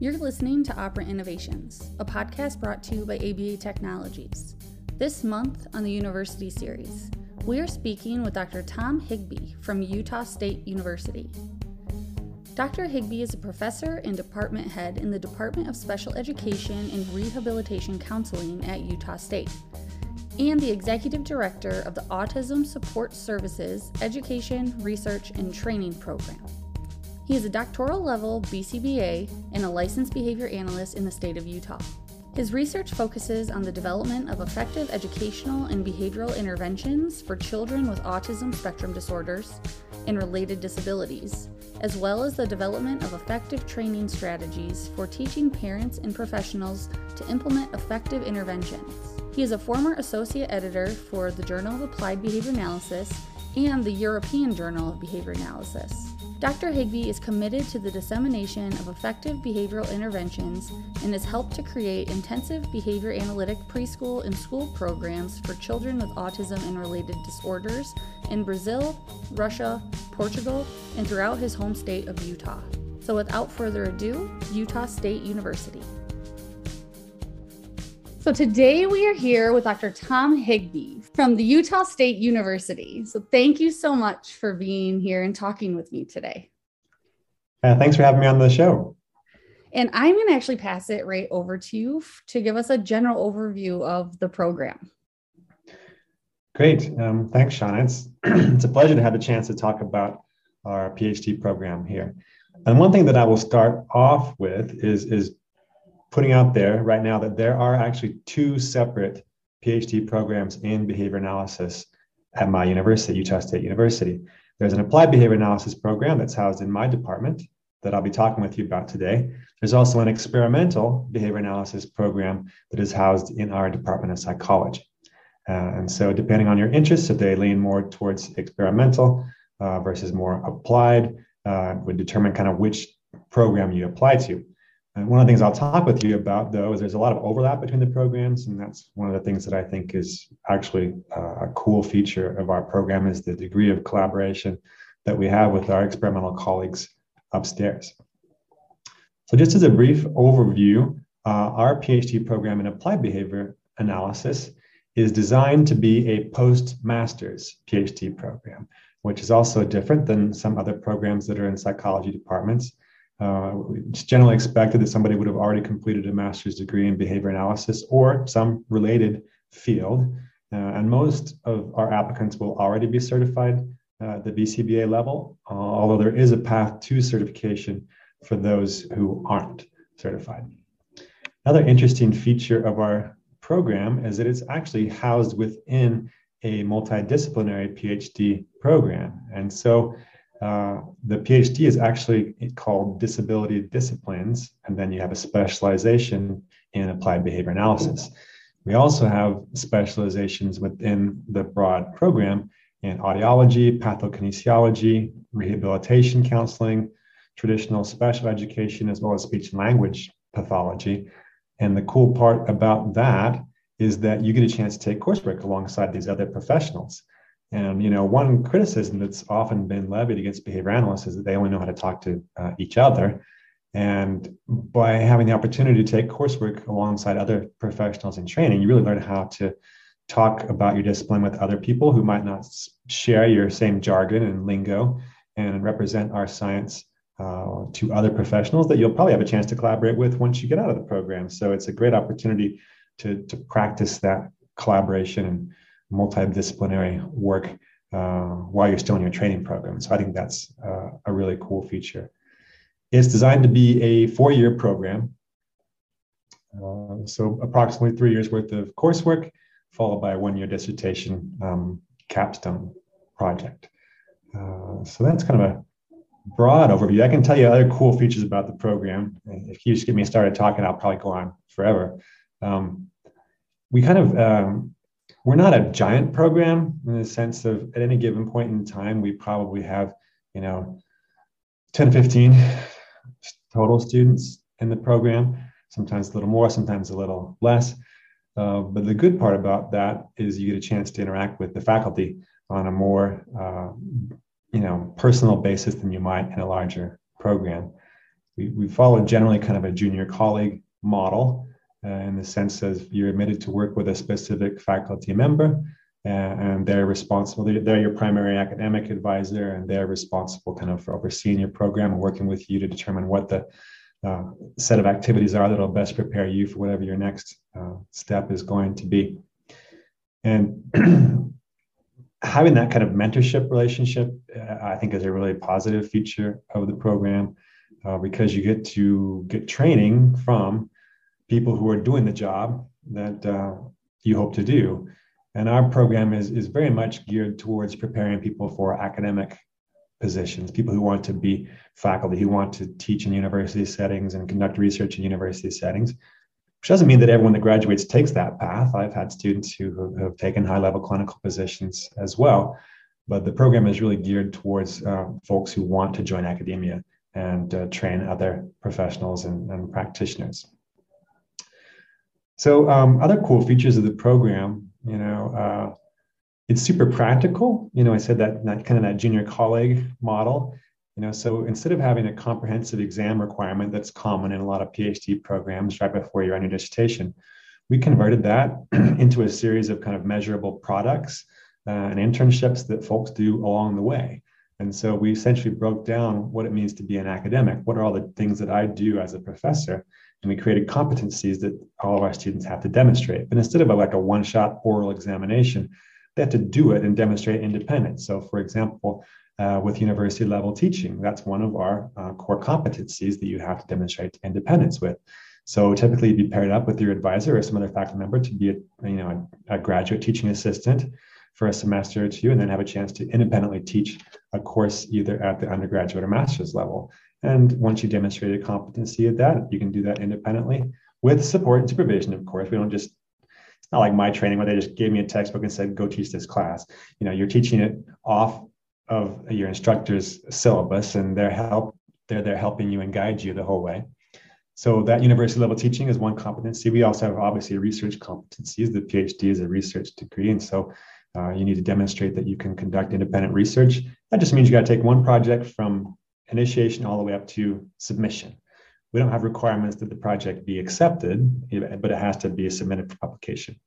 You're listening to Operant Innovations, a podcast brought to you by ABA Technologies. This month on the University Series, we are speaking with Dr. Tom Higbee from Utah State University. Dr. Higbee is a professor and department head in the Department of Special Education and Rehabilitation Counseling at Utah State, and the executive director of the Autism Support Services Education, Research, and Training Program. He is a doctoral level BCBA and a licensed behavior analyst in the state of Utah. His research focuses on the development of effective educational and behavioral interventions for children with autism spectrum disorders and related disabilities, as well as the development of effective training strategies for teaching parents and professionals to implement effective interventions. He is a former associate editor for the Journal of Applied Behavior Analysis and the European Journal of Behavior Analysis. Dr. Higbee is committed to the dissemination of effective behavioral interventions and has helped to create intensive behavior analytic preschool and school programs for children with autism and related disorders in Brazil, Russia, Portugal, and throughout his home state of Utah. So, without further ado, Utah State University. So, today we are here with Dr. Tom Higbee from the Utah State University. So thank you so much for being here and talking with me today. Uh, thanks for having me on the show. And I'm going to actually pass it right over to you to give us a general overview of the program. Great. Um, thanks, Sean. It's, it's a pleasure to have the chance to talk about our PhD program here. And one thing that I will start off with is, is putting out there right now that there are actually two separate PhD programs in behavior analysis at my university, Utah State University. There's an applied behavior analysis program that's housed in my department that I'll be talking with you about today. There's also an experimental behavior analysis program that is housed in our Department of Psychology. Uh, and so, depending on your interests, if they lean more towards experimental uh, versus more applied, uh, would determine kind of which program you apply to. And one of the things I'll talk with you about, though, is there's a lot of overlap between the programs, and that's one of the things that I think is actually uh, a cool feature of our program is the degree of collaboration that we have with our experimental colleagues upstairs. So, just as a brief overview, uh, our PhD program in applied behavior analysis is designed to be a post-master's PhD program, which is also different than some other programs that are in psychology departments. Uh, it's generally expected that somebody would have already completed a master's degree in behavior analysis or some related field. Uh, and most of our applicants will already be certified uh, at the BCBA level, uh, although there is a path to certification for those who aren't certified. Another interesting feature of our program is that it's actually housed within a multidisciplinary PhD program. And so uh, the PhD is actually called disability disciplines, and then you have a specialization in applied behavior analysis. We also have specializations within the broad program in audiology, pathokinesiology, rehabilitation counseling, traditional special education, as well as speech and language pathology. And the cool part about that is that you get a chance to take coursework alongside these other professionals. And you know, one criticism that's often been levied against behavior analysts is that they only know how to talk to uh, each other. And by having the opportunity to take coursework alongside other professionals in training, you really learn how to talk about your discipline with other people who might not share your same jargon and lingo and represent our science uh, to other professionals that you'll probably have a chance to collaborate with once you get out of the program. So it's a great opportunity to, to practice that collaboration and multidisciplinary work uh, while you're still in your training program. So I think that's uh, a really cool feature. It's designed to be a four-year program. Uh, so approximately three years worth of coursework, followed by a one-year dissertation um, capstone project. Uh, so that's kind of a broad overview. I can tell you other cool features about the program. If you just get me started talking, I'll probably go on forever. Um, we kind of um, we're not a giant program in the sense of at any given point in time, we probably have, you know, 10, 15 total students in the program, sometimes a little more, sometimes a little less. Uh, but the good part about that is you get a chance to interact with the faculty on a more, uh, you know, personal basis than you might in a larger program. we, we follow generally kind of a junior colleague model in the sense of you're admitted to work with a specific faculty member uh, and they're responsible. They're your primary academic advisor, and they're responsible kind of for overseeing your program and working with you to determine what the uh, set of activities are that'll best prepare you for whatever your next uh, step is going to be. And having that kind of mentorship relationship, uh, I think, is a really positive feature of the program uh, because you get to get training from people who are doing the job that uh, you hope to do. And our program is, is very much geared towards preparing people for academic positions, people who want to be faculty, who want to teach in university settings and conduct research in university settings, which doesn't mean that everyone that graduates takes that path. I've had students who have taken high level clinical positions as well. But the program is really geared towards uh, folks who want to join academia and uh, train other professionals and, and practitioners. So um, other cool features of the program, you know, uh, it's super practical. You know, I said that, that kind of that junior colleague model. You know, so instead of having a comprehensive exam requirement that's common in a lot of PhD programs right before you're on your dissertation, we converted that into a series of kind of measurable products uh, and internships that folks do along the way. And so we essentially broke down what it means to be an academic. What are all the things that I do as a professor? And we created competencies that all of our students have to demonstrate. But instead of a, like a one-shot oral examination, they have to do it and demonstrate independence. So, for example, uh, with university level teaching, that's one of our uh, core competencies that you have to demonstrate independence with. So, typically, you'd be paired up with your advisor or some other faculty member to be, a, you know, a, a graduate teaching assistant for a semester or two, and then have a chance to independently teach a course either at the undergraduate or master's level. And once you demonstrate a competency at that, you can do that independently with support and supervision, of course. We don't just, it's not like my training where they just gave me a textbook and said, go teach this class. You know, you're teaching it off of your instructor's syllabus and they're help, they're there helping you and guide you the whole way. So that university level teaching is one competency. We also have obviously research competencies. The PhD is a research degree. And so uh, you need to demonstrate that you can conduct independent research. That just means you got to take one project from initiation all the way up to submission. We don't have requirements that the project be accepted, but it has to be submitted for publication.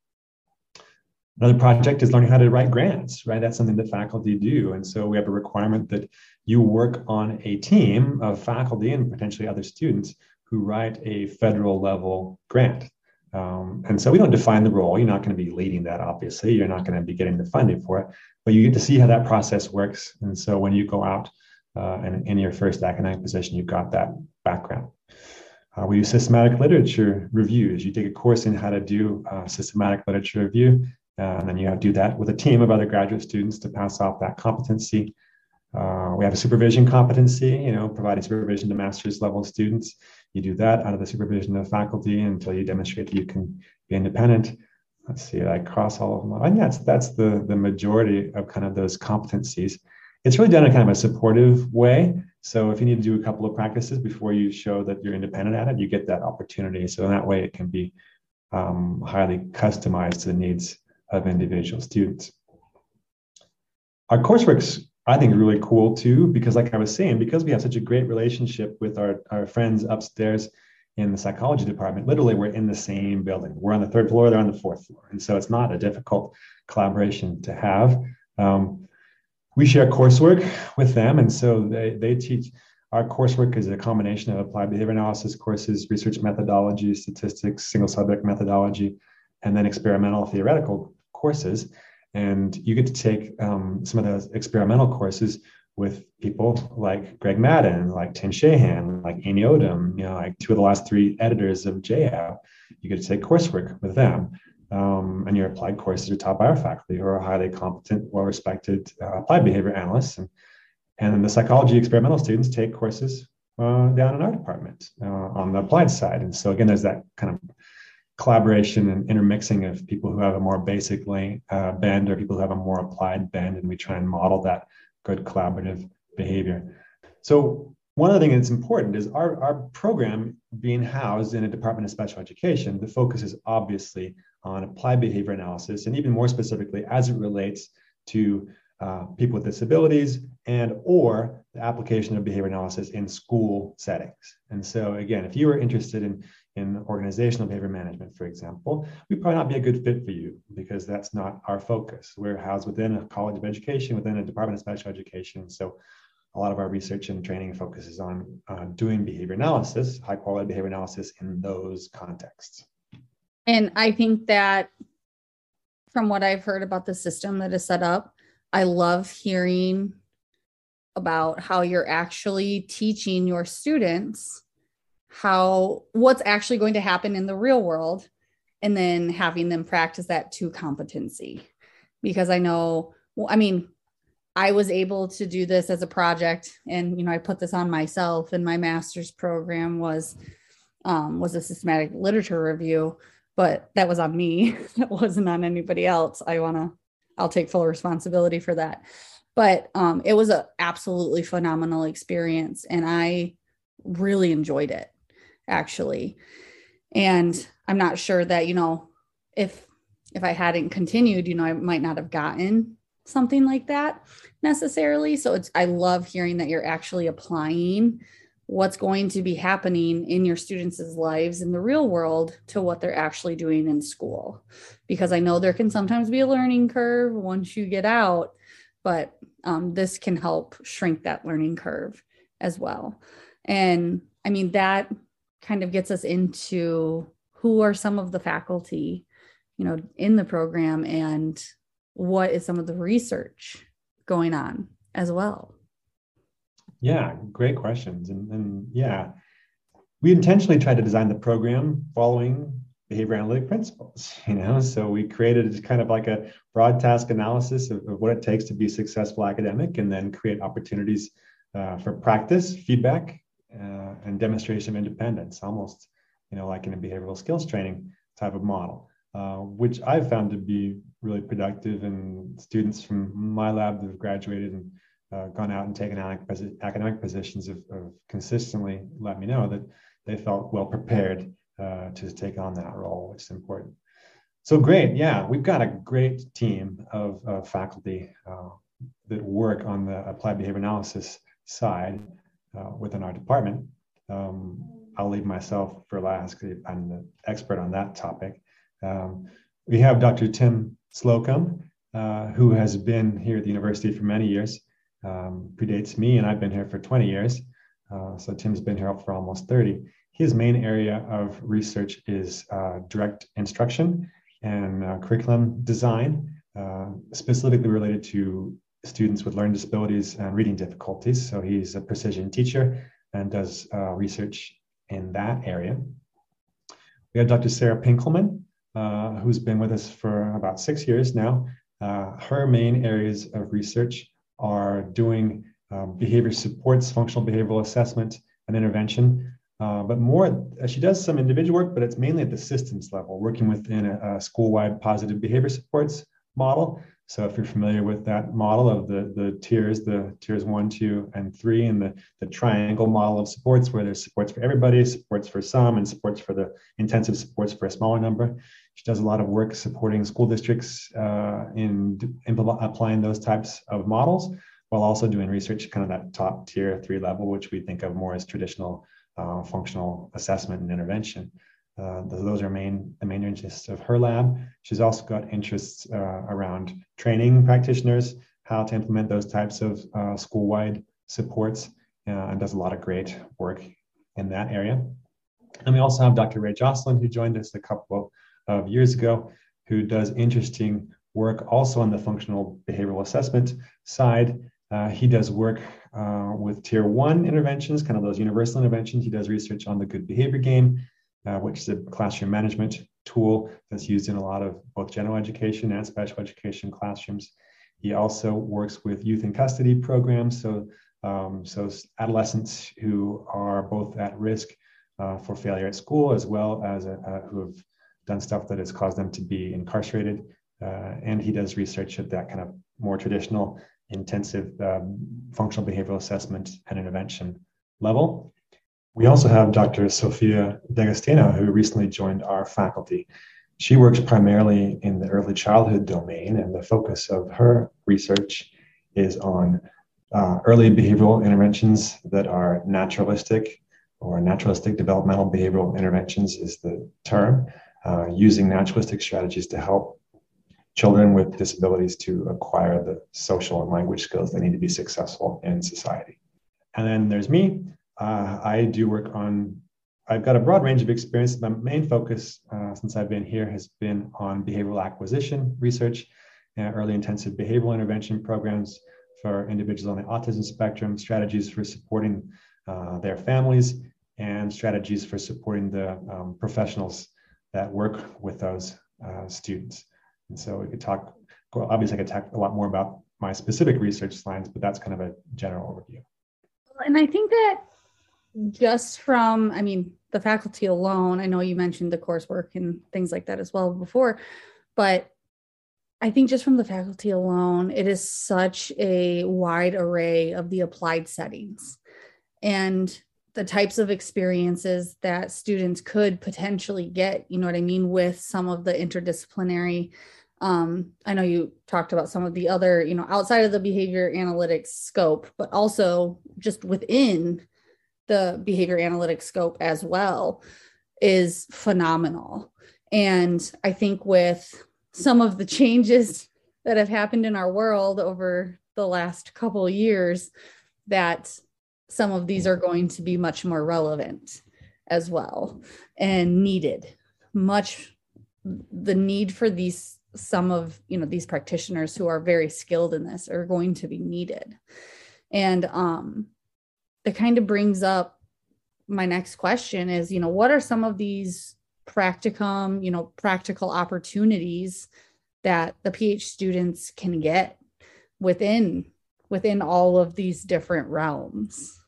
Another project is learning how to write grants, right? That's something that faculty do. And so we have a requirement that you work on a team of faculty and potentially other students who write a federal level grant. Um, and so we don't define the role. You're not going to be leading that, obviously. You're not going to be getting the funding for it, but you get to see how that process works. And so when you go out uh, and in your first academic position, you've got that background. Uh, we do systematic literature reviews. You take a course in how to do uh, systematic literature review, uh, and then you have to do that with a team of other graduate students to pass off that competency. Uh, we have a supervision competency, you know, providing supervision to master's level students. You do that under the supervision of faculty until you demonstrate that you can be independent. Let's see, I cross all of them. Think that's that's the the majority of kind of those competencies it's really done in kind of a supportive way. So if you need to do a couple of practices before you show that you're independent at it, you get that opportunity. So in that way, it can be um, highly customized to the needs of individual students. Our coursework's, I think, really cool too, because like I was saying, because we have such a great relationship with our, our friends upstairs in the psychology department, literally we're in the same building. We're on the third floor, they're on the fourth floor. And so it's not a difficult collaboration to have. Um, we share coursework with them. And so they, they teach our coursework is a combination of applied behavior analysis courses, research methodology, statistics, single subject methodology, and then experimental theoretical courses. And you get to take um, some of those experimental courses with people like Greg Madden, like Tim Shahan, like Amy Odum, you know, like two of the last three editors of JEAB. You get to take coursework with them um, and your applied courses are taught by our faculty who are highly competent, well-respected uh, applied behavior analysts. And, and then the psychology experimental students take courses uh, down in our department uh, on the applied side. And so again, there's that kind of collaboration and intermixing of people who have a more basic uh, bend or people who have a more applied bend, and we try and model that good collaborative behavior. So one other thing that's important is our, our program being housed in a department of special education, the focus is obviously on applied behavior analysis, and even more specifically as it relates to uh, people with disabilities and or the application of behavior analysis in school settings. And so, again, if you are interested in, in organizational behavior management, for example, we probably not be a good fit for you because that's not our focus. We're housed within a college of education, within a department of special education. So, a lot of our research and training focuses on uh, doing behavior analysis, high quality behavior analysis in those contexts. And I think that from what I've heard about the system that is set up, I love hearing about how you're actually teaching your students how what's actually going to happen in the real world and then having them practice that to competency because i know i mean i was able to do this as a project and you know i put this on myself and my master's program was um, was a systematic literature review but that was on me. That wasn't on anybody else. I want to i'll take full responsibility for that. But um, it was an absolutely phenomenal experience and i really enjoyed it actually. And i'm not sure that you know if if i hadn't continued you know i might not have gotten something like that necessarily so it's i love hearing that you're actually applying what's going to be happening in your students' lives in the real world to what they're actually doing in school because i know there can sometimes be a learning curve once you get out but um, this can help shrink that learning curve as well. And I mean, that kind of gets us into who are some of the faculty, you know, in the program and what is some of the research going on as well. Yeah, great questions. And, and yeah, we intentionally tried to design the program following behavior analytic principles you know so we created kind of like a broad task analysis of, of what it takes to be a successful academic and then create opportunities uh, for practice feedback uh, and demonstration of independence almost you know like in a behavioral skills training type of model uh, which i've found to be really productive and students from my lab that have graduated and uh, gone out and taken academic positions have, have consistently let me know that they felt well prepared uh, to take on that role, which is important. So great, yeah, we've got a great team of, faculty uh, that work on the applied behavior analysis side uh, within our department. Um, I'll leave myself for last because I'm the expert on that topic. Um, we have Dr. Tim Slocum, uh, who has been here at the university for many years, um, predates me, and I've been here for 20 years. Uh, so Tim's been here for almost 30 his main area of research is uh, direct instruction and uh, curriculum design, uh, specifically related to students with learning disabilities and reading difficulties. So he's a precision teacher and does uh, research in that area. We have Dr. Sarah Pinkelman, uh, who's been with us for about six years now. Uh, her main areas of research are doing um, behavior supports, functional behavioral assessment, and intervention uh, but more, uh, she does some individual work, but it's mainly at the systems level, working within a, a school-wide positive behavior supports model. So if you're familiar with that model of the, the tiers, the tiers one, two, and three, and the, the triangle model of supports, where there's supports for everybody, supports for some, and supports for the intensive supports for a smaller number. She does a lot of work supporting school districts uh, in, in applying those types of models, while also doing research kind of that top tier three level, which we think of more as traditional uh, functional assessment and intervention. Uh, those are main the main interests of her lab. She's also got interests uh, around training practitioners, how to implement those types of uh, school-wide supports, uh, and does a lot of great work in that area. And we also have Dr. Ray Joslyn, who joined us a couple of years ago, who does interesting work also on the functional behavioral assessment side. Uh, he does work uh, with tier one interventions, kind of those universal interventions. He does research on the good behavior game, uh, which is a classroom management tool that's used in a lot of both general education and special education classrooms. He also works with youth in custody programs, so um, so adolescents who are both at risk uh, for failure at school, as well as uh, uh, who have done stuff that has caused them to be incarcerated. Uh, and he does research at that kind of more traditional intensive um, functional behavioral assessment and intervention level. We also have Dr. Sophia D'Agostino, who recently joined our faculty. She works primarily in the early childhood domain, and the focus of her research is on uh, early behavioral interventions that are naturalistic or naturalistic developmental behavioral interventions is the term, uh, using naturalistic strategies to help children with disabilities to acquire the social and language skills they need to be successful in society. And then there's me. Uh, I do work on, I've got a broad range of experience. My main focus uh, since I've been here has been on behavioral acquisition research, and early intensive behavioral intervention programs for individuals on the autism spectrum, strategies for supporting uh, their families, and strategies for supporting the um, professionals that work with those uh, students. And so we could talk, obviously, I could talk a lot more about my specific research lines, but that's kind of a general overview. And I think that just from, I mean, the faculty alone, I know you mentioned the coursework and things like that as well before, but I think just from the faculty alone, it is such a wide array of the applied settings and the types of experiences that students could potentially get, you know what I mean, with some of the interdisciplinary. Um, I know you talked about some of the other, you know, outside of the behavior analytics scope, but also just within the behavior analytics scope as well is phenomenal. And I think with some of the changes that have happened in our world over the last couple years that some of these are going to be much more relevant as well and needed. Much the need for these some of you know these practitioners who are very skilled in this are going to be needed. And um it kind of brings up my next question is you know what are some of these practicum, you know, practical opportunities that the PH students can get within within all of these different realms?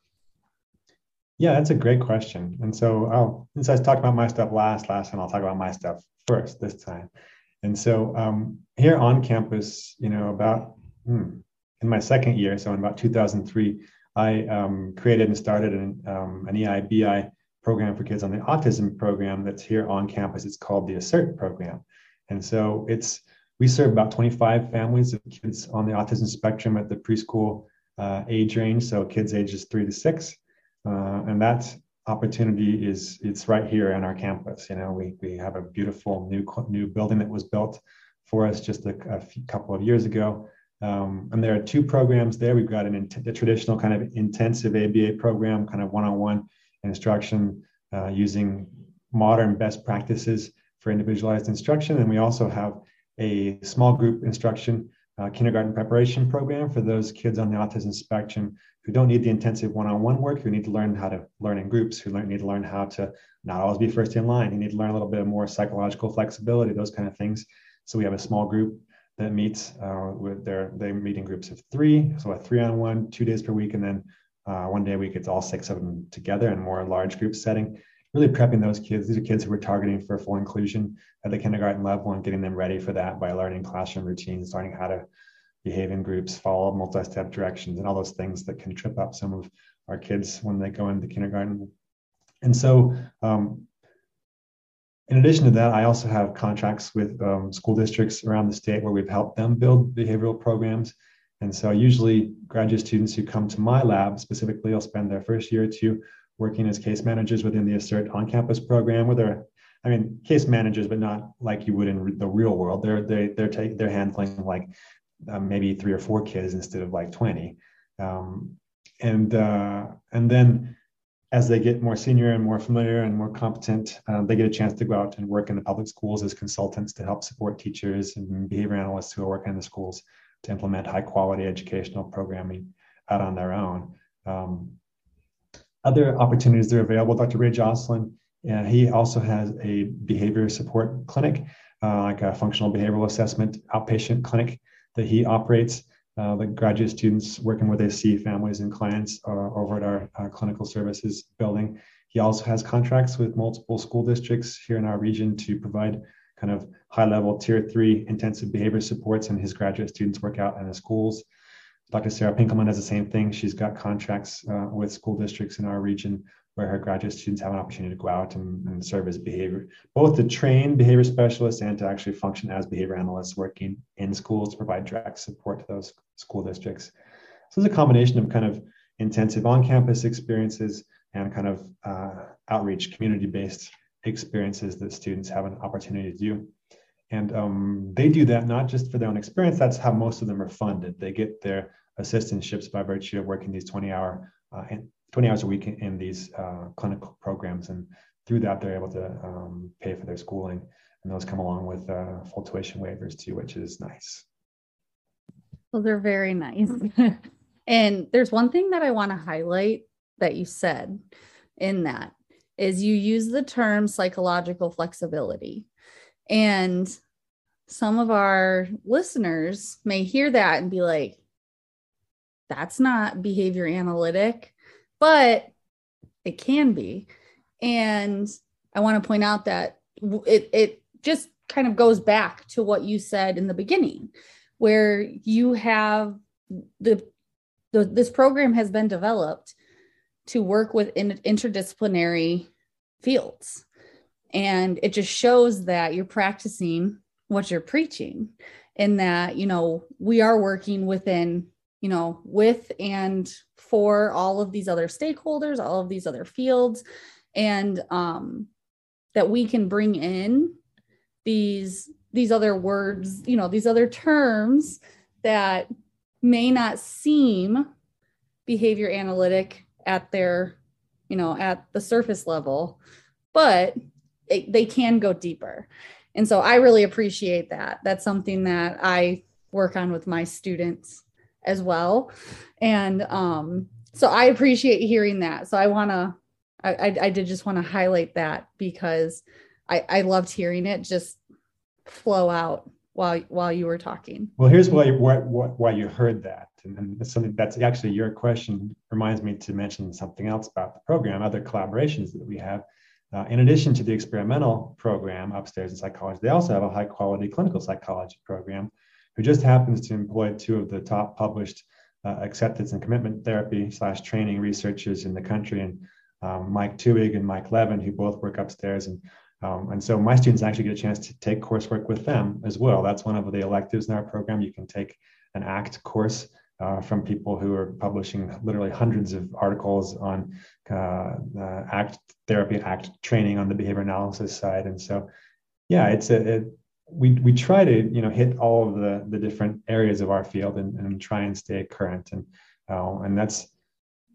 Yeah, that's a great question. And so I'll since I talked about my stuff last last time, I'll talk about my stuff first this time. And so um, here on campus, you know, about hmm, in my second year, so in about 2003, I um, created and started an, um, an EIBI program for kids on the autism program that's here on campus. It's called the ASSERT program. And so it's we serve about 25 families of kids on the autism spectrum at the preschool uh, age range, so kids ages three to six. Uh, and that opportunity is it's right here on our campus. You know, we, we have a beautiful new new building that was built for us just a, a few, couple of years ago. Um, and there are two programs there. We've got an a traditional kind of intensive ABA program, kind of one-on-one instruction uh, using modern best practices for individualized instruction. And we also have a small group instruction uh, kindergarten preparation program for those kids on the autism spectrum who don't need the intensive one-on-one work, who need to learn how to learn in groups, who learn, need to learn how to not always be first in line, who need to learn a little bit more psychological flexibility, those kind of things. So we have a small group that meets uh, with their they meet in groups of three, so a three-on-one, two days per week, and then uh, one day a week, it's all six of them together in more large group setting. Really prepping those kids. These are kids who we're targeting for full inclusion at the kindergarten level and getting them ready for that by learning classroom routines, learning how to behave in groups, follow multi-step directions, and all those things that can trip up some of our kids when they go into kindergarten. And so, um, in addition to that, I also have contracts with um, school districts around the state where we've helped them build behavioral programs and so usually graduate students who come to my lab specifically will spend their first year or two working as case managers within the ASSERT on-campus program where they're, I mean, case managers, but not like you would in the real world. They're, they, they're, take, they're handling like um, maybe three or four kids instead of like 20. Um, and, uh, and then as they get more senior and more familiar and more competent, uh, they get a chance to go out and work in the public schools as consultants to help support teachers and behavior analysts who are working in the schools to implement high quality educational programming out on their own. Um, other opportunities that are available, Dr. Ray Joslyn, uh, he also has a behavior support clinic, uh, like a functional behavioral assessment outpatient clinic that he operates. Uh, the graduate students working with AC families and clients are over at our uh, clinical services building. He also has contracts with multiple school districts here in our region to provide kind of high level tier three intensive behavior supports and his graduate students work out in the schools. Dr. Sarah Pinkelman does the same thing. She's got contracts uh, with school districts in our region where her graduate students have an opportunity to go out and, and, serve as behavior, both to train behavior specialists and to actually function as behavior analysts working in schools to provide direct support to those school districts. So it's a combination of kind of intensive on-campus experiences and kind of uh, outreach community-based experiences that students have an opportunity to do. And um, they do that not just for their own experience, that's how most of them are funded. They get their assistantships by virtue of working these 20 hour uh, 20 hours a week in, in these uh, clinical programs. And through that, they're able to um, pay for their schooling. And those come along with uh, full tuition waivers too, which is nice. Well, they're very nice. and there's one thing that I want to highlight that you said in that is you use the term psychological flexibility. And some of our listeners may hear that and be like, that's not behavior analytic, but it can be. And I want to point out that it, it just kind of goes back to what you said in the beginning, where you have the, the this program has been developed to work with in, interdisciplinary fields. And it just shows that you're practicing what you're preaching, and that, you know, we are working within, you know, with and for all of these other stakeholders, all of these other fields, and um, that we can bring in these these other words, you know, these other terms that may not seem behavior analytic at their, you know, at the surface level, but it, they can go deeper. And so I really appreciate that. That's something that I work on with my students as well. And um, so I appreciate hearing that. So I want to, I, I, I, did just want to highlight that because I, I loved hearing it just flow out while while you were talking. Well, here's why why, why you heard that, and, and something that's actually your question reminds me to mention something else about the program, other collaborations that we have. Uh, in addition to the experimental program upstairs in psychology, they also have a high quality clinical psychology program, who just happens to employ two of the top published uh, acceptance and commitment therapy slash training researchers in the country, and um, Mike Twohig and Mike Levin, who both work upstairs and um, and so my students actually get a chance to take coursework with them as well. That's one of the electives in our program. You can take an ACT course uh, from people who are publishing literally hundreds of articles on uh, uh, ACT therapy, ACT training on the behavior analysis side. And so, yeah, it's a, it, we, we try to you know hit all of the, the different areas of our field and, and try and stay current. And, uh, and that's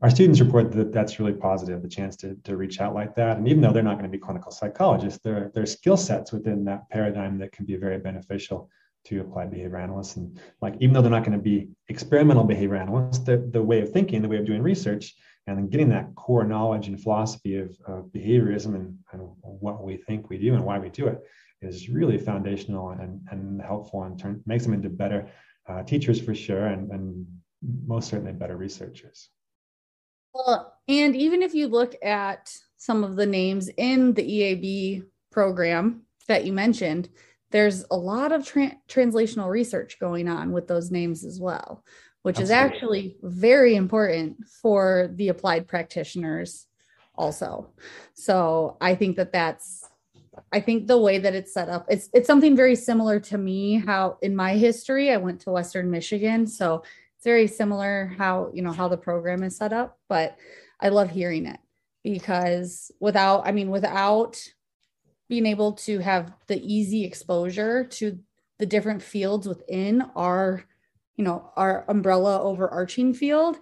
our students report that that's really positive, the chance to, to reach out like that. And even though they're not going to be clinical psychologists, there, are skill sets within that paradigm that can be very beneficial to applied behavior analysts. And like, even though they're not going to be experimental behavior analysts, the, the way of thinking, the way of doing research, and then getting that core knowledge and philosophy of, of behaviorism and, and what we think we do and why we do it is really foundational and, and helpful and turn, makes them into better uh, teachers for sure, and, and most certainly better researchers. Well, and even if you look at some of the names in the EAB program that you mentioned, there's a lot of tra- translational research going on with those names as well, which Absolutely. is actually very important for the applied practitioners also. So I think that that's I think the way that it's set up, it's it's something very similar to me. How in my history, I went to Western Michigan, so it's very similar how you know how the program is set up but i love hearing it because without i mean without being able to have the easy exposure to the different fields within our you know our umbrella overarching field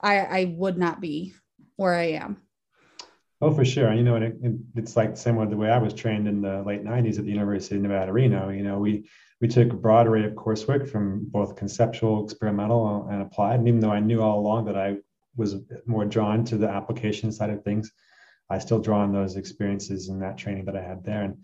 i i would not be where i am. Oh for sure. You know it, it's like similar to the way i was trained in the late 90s at the university of nevada reno. You know we we took a broad array of coursework from both conceptual, experimental, and applied. And even though I knew all along that I was more drawn to the application side of things, I still draw on those experiences and that training that I had there. And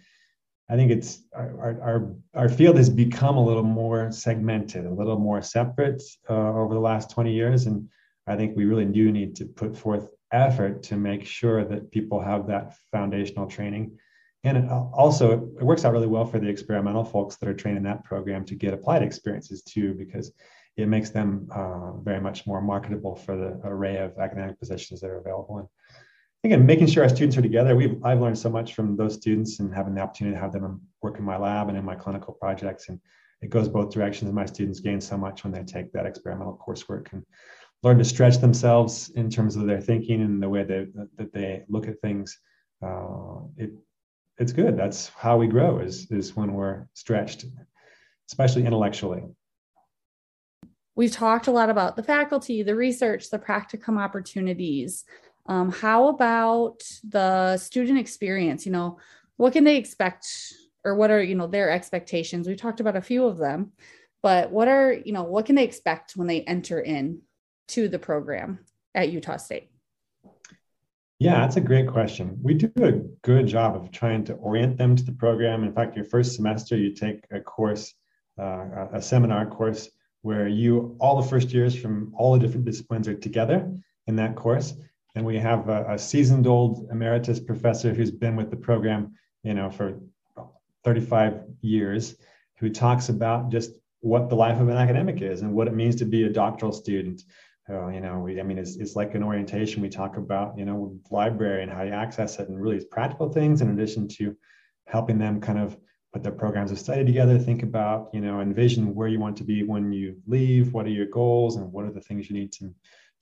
I think it's our, our, our field has become a little more segmented, a little more separate uh, over the last 20 years. And I think we really do need to put forth effort to make sure that people have that foundational training and it also it works out really well for the experimental folks that are trained in that program to get applied experiences too because it makes them uh, very much more marketable for the array of academic positions that are available and again making sure our students are together we've i've learned so much from those students and having the opportunity to have them work in my lab and in my clinical projects and it goes both directions my students gain so much when they take that experimental coursework and learn to stretch themselves in terms of their thinking and the way they, that they look at things. Uh, it, it's good. That's how we grow is, is when we're stretched, especially intellectually. We've talked a lot about the faculty, the research, the practicum opportunities. Um, how about the student experience? You know, what can they expect or what are, you know, their expectations? We talked about a few of them, but what are, you know, what can they expect when they enter in to the program at Utah State? Yeah, that's a great question. We do a good job of trying to orient them to the program. In fact, your first semester, you take a course, uh, a seminar course, where you, all the first years from all the different disciplines are together in that course. And we have a, a seasoned old emeritus professor who's been with the program, you know, for 35 years, who talks about just what the life of an academic is and what it means to be a doctoral student. Uh, you know, we, I mean, it's, it's like an orientation. We talk about, you know, library and how you access it and really practical things in addition to helping them kind of put their programs of study together, think about, you know, envision where you want to be when you leave, what are your goals and what are the things you need to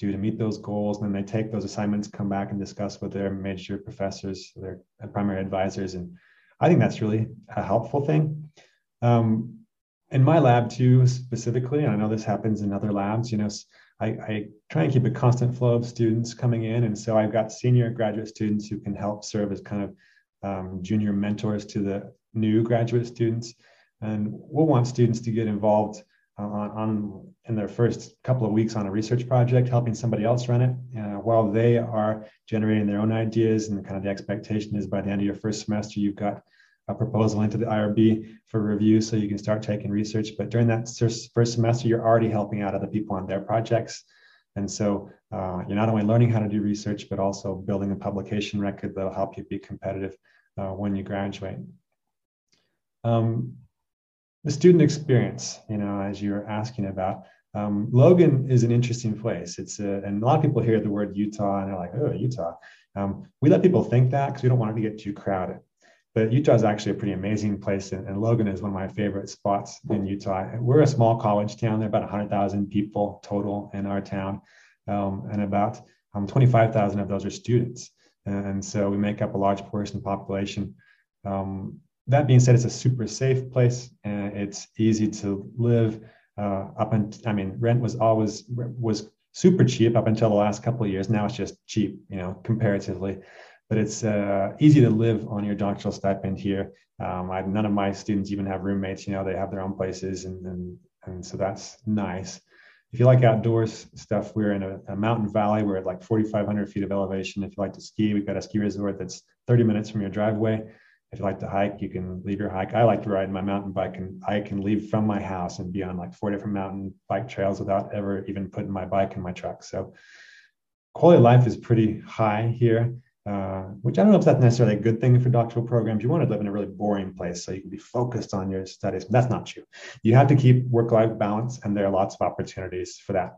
do to meet those goals. And then they take those assignments, come back and discuss with their major professors, their primary advisors. And I think that's really a helpful thing. Um, in my lab too, specifically, and I know this happens in other labs, you know, I, I, try and keep a constant flow of students coming in. And so I've got senior graduate students who can help serve as kind of um, junior mentors to the new graduate students. And we'll want students to get involved on, on, in their first couple of weeks on a research project, helping somebody else run it, uh, while they are generating their own ideas. And kind of the expectation is by the end of your first semester, you've got a proposal into the IRB for review so you can start taking research. But during that first semester, you're already helping out other people on their projects. And so uh, you're not only learning how to do research, but also building a publication record that'll help you be competitive uh, when you graduate. Um, the student experience, you know, as you're asking about, um, Logan is an interesting place. It's a, and a lot of people hear the word Utah and they're like, oh, Utah. Um, we let people think that because we don't want it to get too crowded. But Utah is actually a pretty amazing place, and, and, Logan is one of my favorite spots in Utah. We're a small college town. There are about 100,000 people total in our town, um, and about um, 25,000 of those are students. And so we make up a large portion of the population. Um, that being said, it's a super safe place, and it's easy to live. Uh, up and I mean, rent was always was super cheap up until the last couple of years. Now it's just cheap, you know, comparatively but it's uh, easy to live on your doctoral stipend here. Um, I, none of my students even have roommates. You know, they have their own places, and and, and so that's nice. If you like outdoors stuff, we're in a, a mountain valley. We're at like 4,500 feet of elevation. If you like to ski, we've got a ski resort that's 30 minutes from your driveway. If you like to hike, you can leave your hike. I like to ride my mountain bike, and I can leave from my house and be on like four different mountain bike trails without ever even putting my bike in my truck. So quality of life is pretty high here uh, which I don't know if that's necessarily a good thing for doctoral programs. You want to live in a really boring place so you can be focused on your studies. That's not true. You have to keep work-life balance, and there are lots of opportunities for that.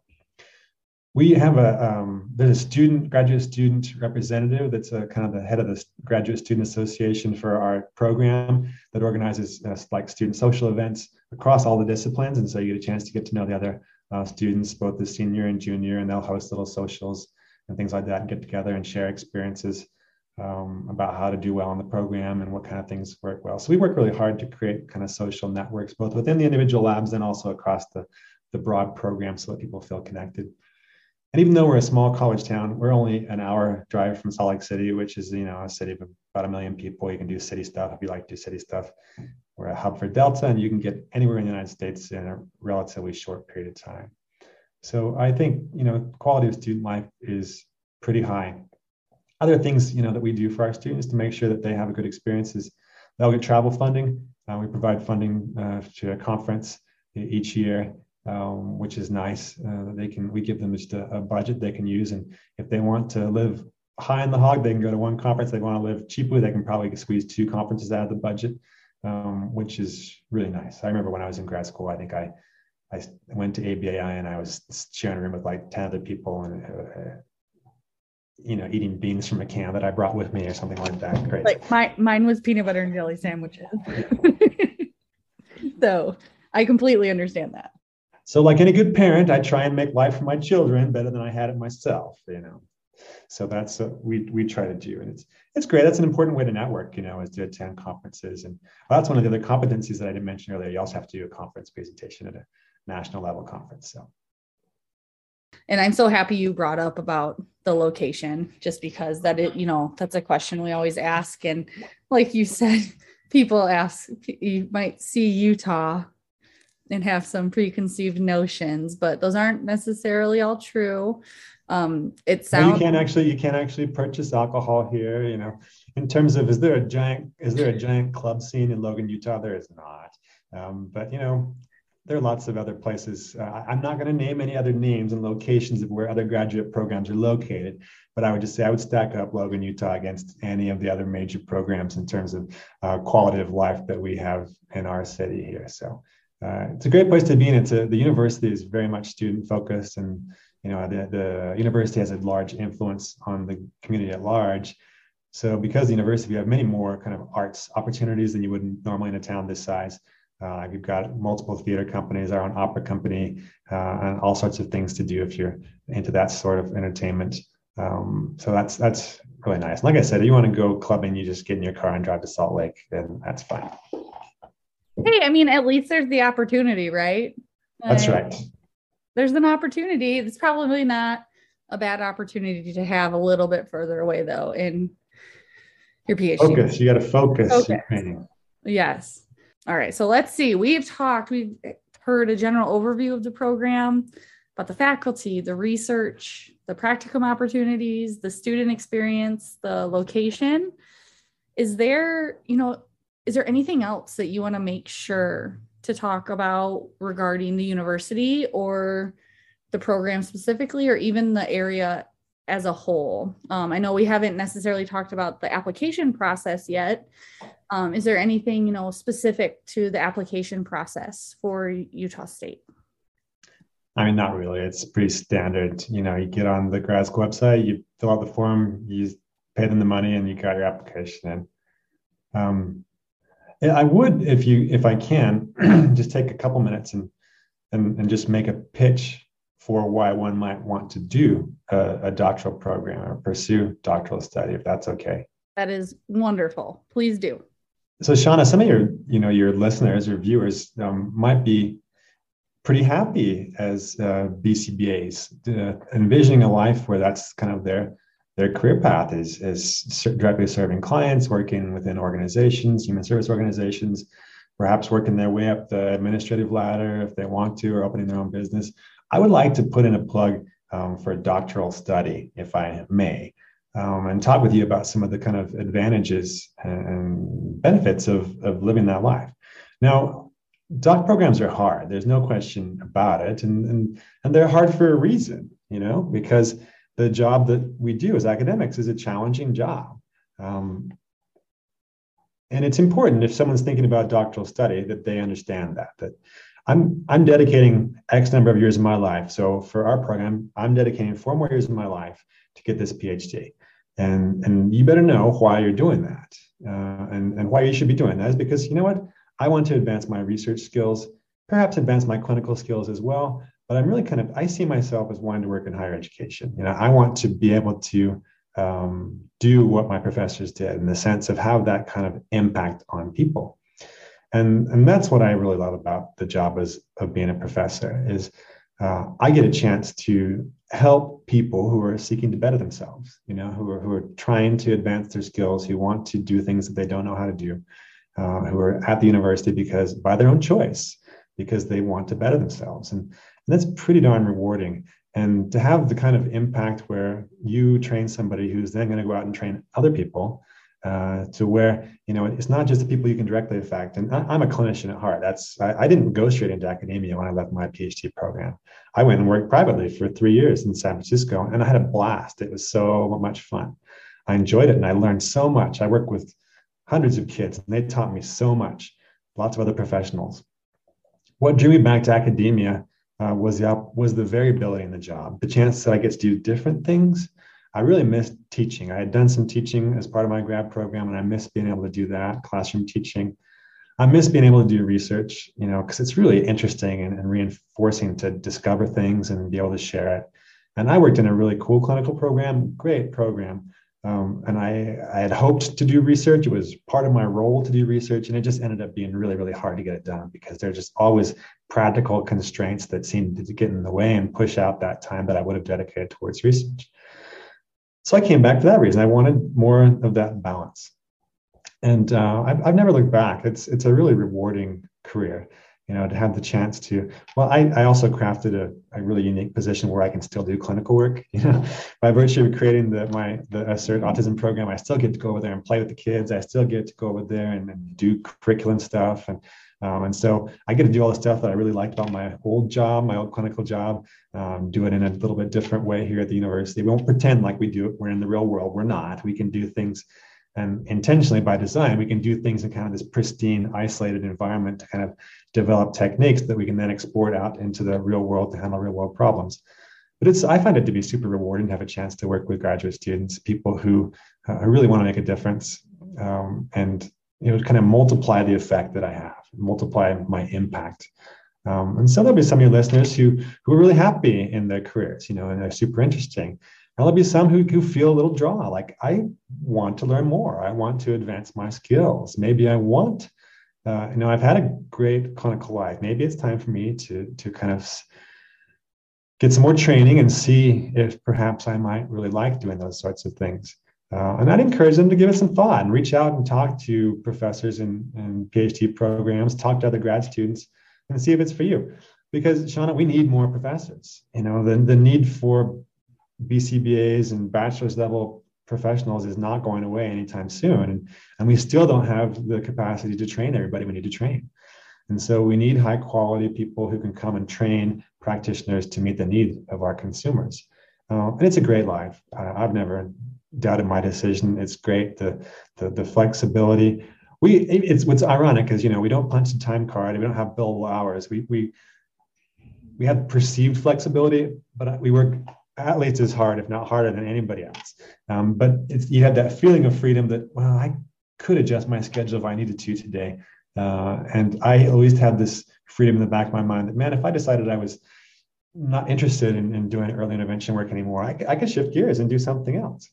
We have a um, there's a student graduate student representative that's a, kind of the head of the graduate student association for our program that organizes uh, like student social events across all the disciplines, and so you get a chance to get to know the other uh, students, both the senior and junior, and they'll host little socials and things like that and get together and share experiences um, about how to do well in the program and what kind of things work well. So we work really hard to create kind of social networks, both within the individual labs and also across the, the broad program so that people feel connected. And even though we're a small college town, we're only an hour drive from Salt Lake City, which is, you know, a city of about a million people. You can do city stuff if you like to do city stuff. We're a hub for Delta, and you can get anywhere in the United States in a relatively short period of time. So I think you know quality of student life is pretty high. Other things you know that we do for our students to make sure that they have a good experience is they'll get travel funding. Uh, we provide funding uh, to a conference each year, um, which is nice. Uh, they can we give them just a, a, budget they can use, and if they want to live high in the hog, they can go to one conference. They want to live cheaply, they can probably squeeze two conferences out of the budget, um, which is really nice. I remember when I was in grad school, I think I I went to ABAI and I was sharing a room with like 10 other people and, uh, you know, eating beans from a can that I brought with me or something like that. Great. Like my, mine was peanut butter and jelly sandwiches. so I completely understand that. So, like any good parent, I try and make life for my children better than I had it myself. You know, so that's what we we try to do, and it's it's great. That's an important way to network. You know, is to attend conferences, and that's one of the other competencies that I didn't mention earlier. You also have to do a conference presentation at a national level conference. So and i'm so happy you brought up about the location just because that it you know that's a question we always ask and like you said people ask you might see utah and have some preconceived notions but those aren't necessarily all true um it sounds well, you can't actually you can't actually purchase alcohol here you know in terms of is there a giant is there a giant club scene in logan utah there is not um, but you know there are lots of other places. Uh, I'm not going to name any other names and locations of where other graduate programs are located, but I would just say I would stack up Logan, Utah against any of the other major programs in terms of uh, quality of life that we have in our city here. So uh, it's a great place to be, and it's a, the university is very much student focused, and you know the, the university has a large influence on the community at large. So because the university, we have many more kind of arts opportunities than you would normally in a town this size. Uh, you've got multiple theater companies, our own opera company, uh, and all sorts of things to do if you're into that sort of entertainment. Um, so that's that's really nice. Like I said, if you want to go clubbing, you just get in your car and drive to Salt Lake, then that's fine. Hey, I mean, at least there's the opportunity, right? That's uh, right. There's an opportunity. It's probably not a bad opportunity to have a little bit further away, though, in your PhD. Focus. You got to focus. focus. Yes. All right, so let's see. We've talked, we've heard a general overview of the program, about the faculty, the research, the practicum opportunities, the student experience, the location. Is there, you know, is there anything else that you want to make sure to talk about regarding the university or the program specifically, or even the area as a whole? Um, I know we haven't necessarily talked about the application process yet, um, is there anything you know specific to the application process for Utah State? I mean, not really. It's pretty standard. You know, you get on the grad school website, you fill out the form, you pay them the money, and you got your application in. Um, I would, if you, if I can, just take a couple minutes and, and and just make a pitch for why one might want to do a, a doctoral program or pursue doctoral study, if that's okay. That is wonderful. Please do. So, Shauna, some of your, you know, your listeners or viewers um, might be pretty happy as uh, BCBAs, uh, envisioning a life where that's kind of their their career path is is directly serving clients, working within organizations, human service organizations, perhaps working their way up the administrative ladder if they want to, or opening their own business. I would like to put in a plug um, for a doctoral study, if I may um, and talk with you about some of the kind of advantages and benefits of, of living that life. Now, doc programs are hard. There's no question about it. And, and, and they're hard for a reason, you know, because the job that we do as academics is a challenging job. Um, and it's important if someone's thinking about doctoral study that they understand that, that I'm, I'm dedicating X number of years of my life. So for our program, I'm dedicating four more years of my life to get this PhD and and you better know why you're doing that uh, and and why you should be doing that is because you know what i want to advance my research skills perhaps advance my clinical skills as well but i'm really kind of i see myself as wanting to work in higher education you know i want to be able to um, do what my professors did in the sense of have that kind of impact on people and and that's what i really love about the job as of being a professor is uh, I get a chance to help people who are seeking to better themselves, you know, who are, who are trying to advance their skills, who want to do things that they don't know how to do, uh, who are at the university because by their own choice, because they want to better themselves. And, and that's pretty darn rewarding. And to have the kind of impact where you train somebody who's then going to go out and train other people uh, to where you know it's not just the people you can directly affect. And I, am a clinician at heart. That's I, I, didn't go straight into academia when I left my PhD program. I went and worked privately for three years in San Francisco, and I had a blast. It was so much fun. I enjoyed it, and I learned so much. I worked with hundreds of kids, and they taught me so much. Lots of other professionals. What drew me back to academia uh, was the was the variability in the job, the chance that I get to do different things I really missed teaching. I had done some teaching as part of my grad program, and I missed being able to do that classroom teaching. I miss being able to do research, you know, because it's really interesting and, and, reinforcing to discover things and be able to share it. And I worked in a really cool clinical program, great program. Um, and I, I had hoped to do research. It was part of my role to do research, and it just ended up being really, really hard to get it done because there's just always practical constraints that seem to get in the way and push out that time that I would have dedicated towards research. So I came back for that reason. I wanted more of that balance and uh, I've, I've never looked back. It's it's a really rewarding career, you know, to have the chance to. Well, I, I also crafted a, a really unique position where I can still do clinical work. You know, by virtue of creating the my the Assert Autism program, I still get to go over there and play with the kids. I still get to go over there and, and do curriculum stuff and. Um, and so I get to do all the stuff that I really liked about my old job, my old clinical job, um, do it in a little bit different way here at the university. We won't pretend like we do it. We're in the real world. We're not. We can do things and intentionally by design we can do things in kind of this pristine isolated environment to kind of develop techniques that we can then export out into the real world to handle real world problems. But it's i find it to be super rewarding to have a chance to work with graduate students people who uh, really want to make a difference um, and you know kind of multiply the effect that i have multiply my impact. Um, and so there'll be some of your listeners who who are really happy in their careers you know and they're super interesting there'll be some who, who feel a little draw like i want to learn more i want to advance my skills maybe i want uh, you know i've had a great clinical life maybe it's time for me to to kind of get some more training and see if perhaps i might really like doing those sorts of things uh, and I'd encourage them to give it some thought and reach out and talk to professors and, and PhD programs, talk to other grad students, and see if it's for you. Because Shauna, we need more professors. You know, the, the need for BCBAs and bachelor's level professionals is not going away anytime soon. And, and we still don't have the capacity to train everybody we need to train. And so we need high quality people who can come and train practitioners to meet the need of our consumers. Uh, and it's a great life. Uh, I've never doubted my decision. It's great. The, the, the flexibility. We, it's what's ironic is, you know, we don't punch a time card. We don't have billable hours. We, we, we have perceived flexibility, but we work at least as hard, if not harder than anybody else. Um, but you have that feeling of freedom that, well, I could adjust my schedule if I needed to today. Uh, and I always had this freedom in the back of my mind that, man, if I decided I was not interested in, in doing early intervention work anymore, I, I could shift gears and do something else.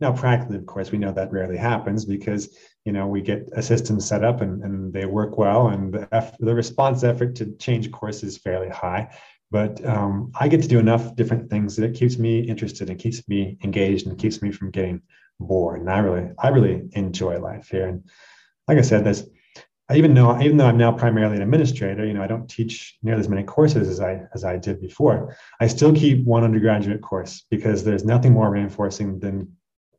Now, practically, of course, we know that rarely happens because you know we get a system set up and, and they work well, and the, the response effort to change course is fairly high but um, I get to do enough different things that it keeps me interested and keeps me engaged and keeps me from getting bored. And I really, I really enjoy life here. And like I said, there's, I even know, even though I'm now primarily an administrator, you know, I don't teach nearly as many courses as I as I did before. I still keep one undergraduate course because there's nothing more reinforcing than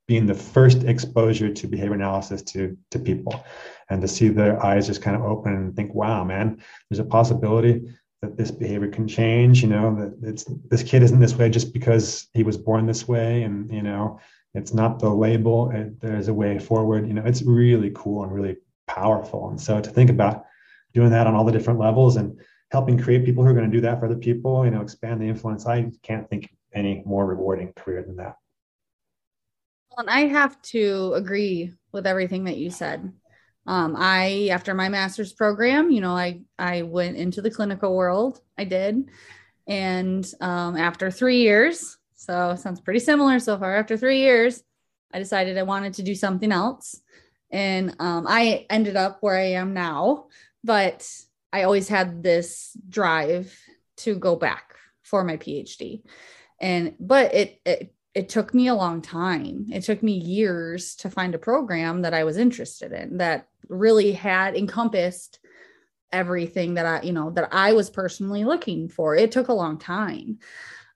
being the first exposure to behavior analysis to to people, and to see their eyes just kind of open and think, "Wow, man, there's a possibility that this behavior can change you know that it's this kid isn't this way just because he was born this way and you know it's not the label it, there's a way forward you know it's really cool and really powerful. And so to think about doing that on all the different levels and helping create people who are going to do that for other people you know expand the influence i can't think of any more rewarding career than that. And i have to agree with everything that you said um, I, after my master's program, you know, I, I went into the clinical world. I did. And um, after three years, so sounds pretty similar so far. After three years, I decided I wanted to do something else. And um, I ended up where I am now, but I always had this drive to go back for my PhD. And, but it, it it took me a long time. It took me years to find a program that I was interested in that really had encompassed everything that I, you know, that I was personally looking for. It took a long time.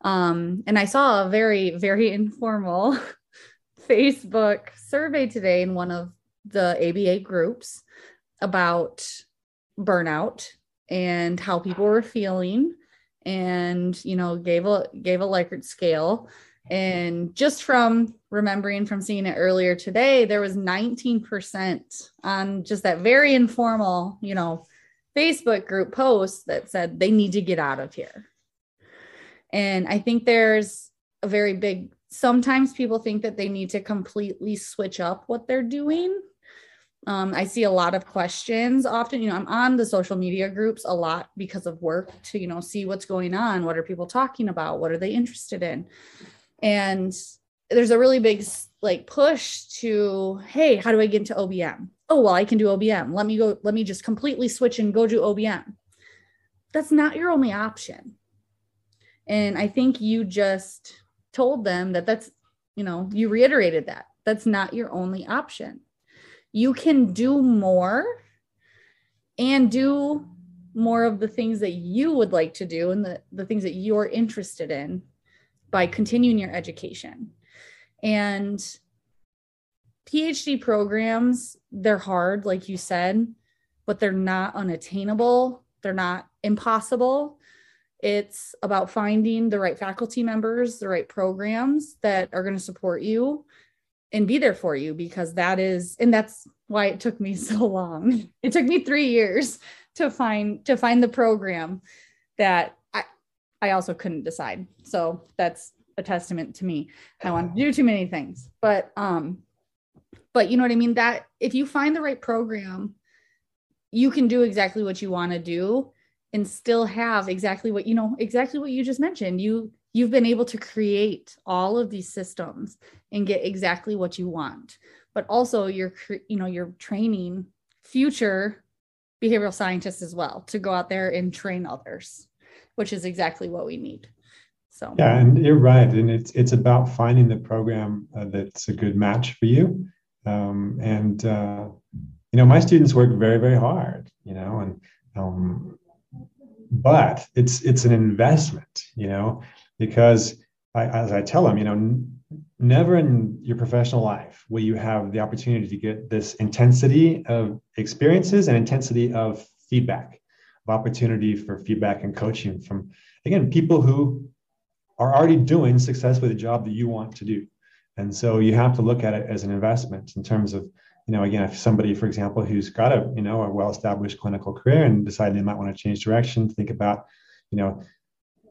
Um, and I saw a very, very informal Facebook survey today in one of the ABA groups about burnout and how people were feeling and you know gave a gave a likert scale and just from remembering from seeing it earlier today, there was 19% on just that very informal, you know, Facebook group post that said they need to get out of here. And I think there's a very big, sometimes people think that they need to completely switch up what they're doing. Um, I see a lot of questions often. You know, I'm on the social media groups a lot because of work to, you know, see what's going on. What are people talking about? What are they interested in? And there's a really big like push to, hey, how do I get into OBM? Oh, well, I can do OBM. Let me go, let me just completely switch and go do OBM. That's not your only option. And I think you just told them that that's, you know, you reiterated that that's not your only option you can do more and do more of the things that you would like to do and the, the things that you're interested in by continuing your education. And PhD programs, they're hard, like you said, but they're not unattainable. They're not impossible. It's about finding the right faculty members, the right programs that are going to support you and be there for you because that is and that's why it took me so long it took me three years to find to find the program that i also couldn't decide. So that's a testament to me. I want to do too many things but um but you know what i mean? That if you find the right program you can do exactly what you want to do and still have exactly what you know exactly what you just mentioned. You you've been able to create all of these systems and get exactly what you want. But also you're you know you're training future behavioral scientists as well to go out there and train others which is exactly what we need. So. Yeah and you're right and it's it's about finding the program uh, that's a good match for you. Um, and uh, you know my students work very very hard you know and um, but it's it's an investment you know because I, as I tell them, you know, n- never in your professional life will you have the opportunity to get this intensity of experiences and intensity of feedback, of opportunity for feedback and coaching from, again, people who are already doing successfully the job that you want to do. And so you have to look at it as an investment in terms of, you know, again, if somebody, for example, who's got a, you know, a well-established clinical career and decide they might want to change direction, think about, you know,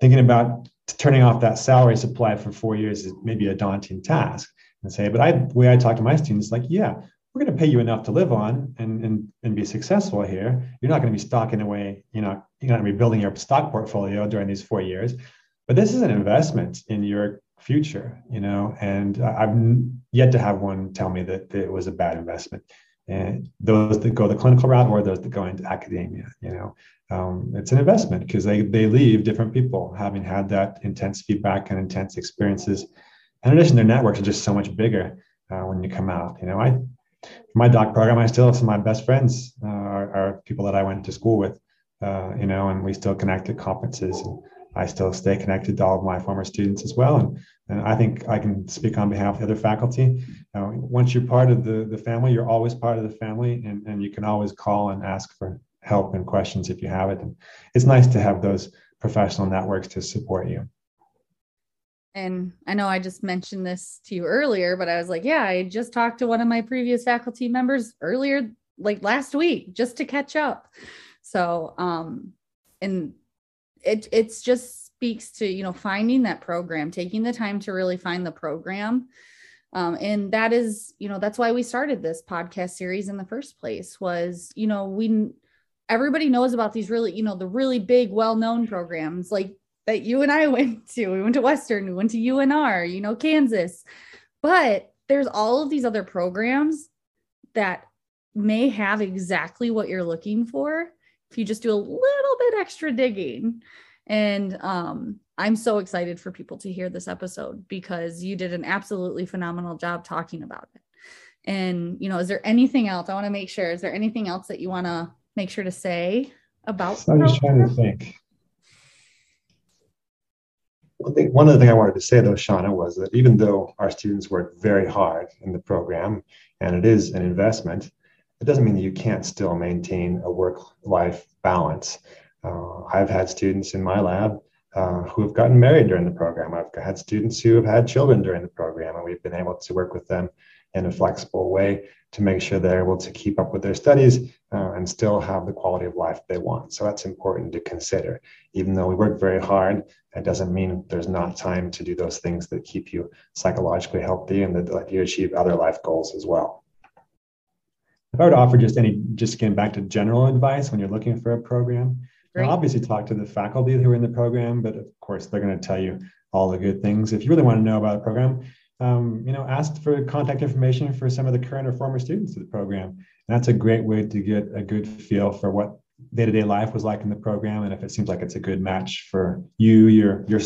thinking about turning off that salary supply for four years is maybe a daunting task and say but i the way i talk to my students like yeah we're going to pay you enough to live on and, and, and be successful here you're not going to be stocking away you know you're not going to be building your stock portfolio during these four years but this is an investment in your future you know and i've yet to have one tell me that it was a bad investment and those that go the clinical route or those that go into academia you know um, it's an investment because they, they leave different people having had that intense feedback and intense experiences. In addition, their networks are just so much bigger uh, when you come out. You know, I for my doc program, I still have some of my best friends uh, are, are, people that I went to school with. Uh, you know, and we still connect at conferences, and I still stay connected to all of my former students as well. And and I think I can speak on behalf of the other faculty. once you're part of the the family, you're always part of the family, and and you can always call and ask for help and questions if you have it. And it's nice to have those professional networks to support you. And I know I just mentioned this to you earlier, but I was like, yeah, I just talked to one of my previous faculty members earlier, like last week, just to catch up. So, um, and it it's just speaks to you know finding that program, taking the time to really find the program, um, and that is you know that's why we started this podcast series in the first place. Was you know we everybody knows about these really, you know, the really big, well-known programs like that you and I went to. We went to Western, we went to UNR, you know, Kansas. But there's all of these other programs that may have exactly what you're looking for if you just do a little bit extra digging. And um, I'm so excited for people to hear this episode because you did an absolutely phenomenal job talking about it. And, you know, is there anything else? I want to make sure, is there anything else that you want to make sure to say about? I'm just trying to think. One thing, one other thing I wanted to say though, Shauna, was that even though our students work very hard in the program and it is an investment, it doesn't mean that you can't still maintain a work-life balance. Uh, I've had students in my lab uh, who have gotten married during the program. I've had students who have had children during the program, and we've been able to work with them in a flexible way to make sure they're able to keep up with their studies uh, and still have the quality of life they want. So that's important to consider. Even though we work very hard, it doesn't mean there's not time to do those things that keep you psychologically healthy and that let you achieve other life goals as well. if I were to offer just any, just getting back to general advice when you're looking for a program, know, obviously talk to the faculty who are in the program, but of course they're going to tell you all the good things. If you really want to know about a program, um, you know, ask for contact information for some of the current or former students of the program. And that's a great way to get a good feel for what day-to-day life was like in the program, and if it seems like it's a good match for you, your your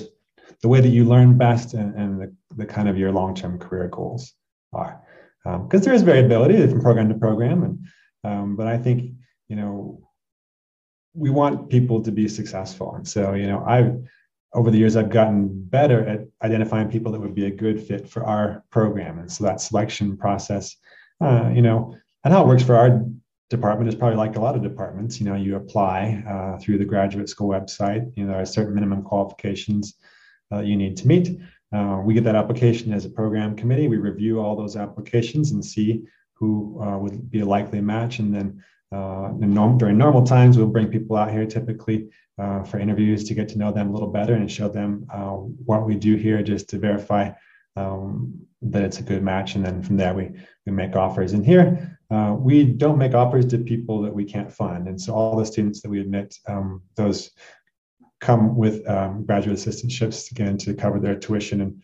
the way that you learn best, and, and the, the kind of your long-term career goals are. Because um, there is variability from program to program, and um, but I think you know we want people to be successful, and so you know I've over the years, I've gotten better at identifying people that would be a good fit for our program. And so that selection process, uh, you know, and how it works for our department is probably like a lot of departments. You know, you apply uh, through the graduate school website. You know, there are certain minimum qualifications uh, you need to meet. Uh, we get that application as a program committee. We review all those applications and see who uh, would be a likely match, and then uh, norm, during normal times, we'll bring people out here typically uh, for interviews to get to know them a little better and show them uh, what we do here just to verify um, that it's a good match. And then from there, we, we make offers. And here, uh, we don't make offers to people that we can't fund. And so all the students that we admit, um, those come with um, graduate assistantships again to cover their tuition and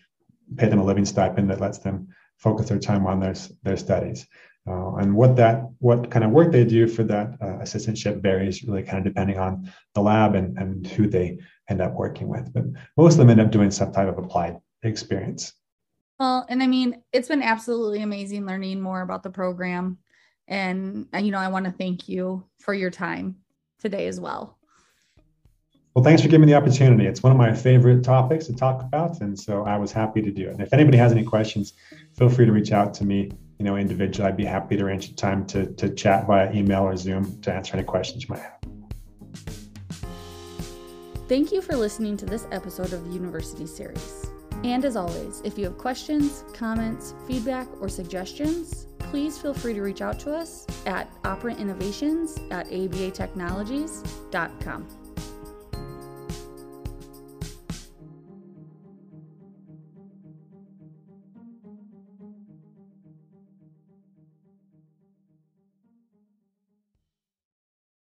pay them a living stipend that lets them focus their time on their, their studies. Uh, and what that what kind of work they do for that uh, assistantship varies really kind of depending on the lab and, and who they end up working with. But most of them end up doing some type of applied experience. Well, and I mean, it's been absolutely amazing learning more about the program. And, uh, you know, I want to thank you for your time today as well. Well, thanks for giving me the opportunity. It's one of my favorite topics to talk about. And so I was happy to do it. And if anybody has any questions, feel free to reach out to me you know, individually, I'd be happy to arrange a time to, to chat via email or Zoom to answer any questions you might have. Thank you for listening to this episode of the University Series. And as always, if you have questions, comments, feedback, or suggestions, please feel free to reach out to us at operantinnovations at abatechnologies.com.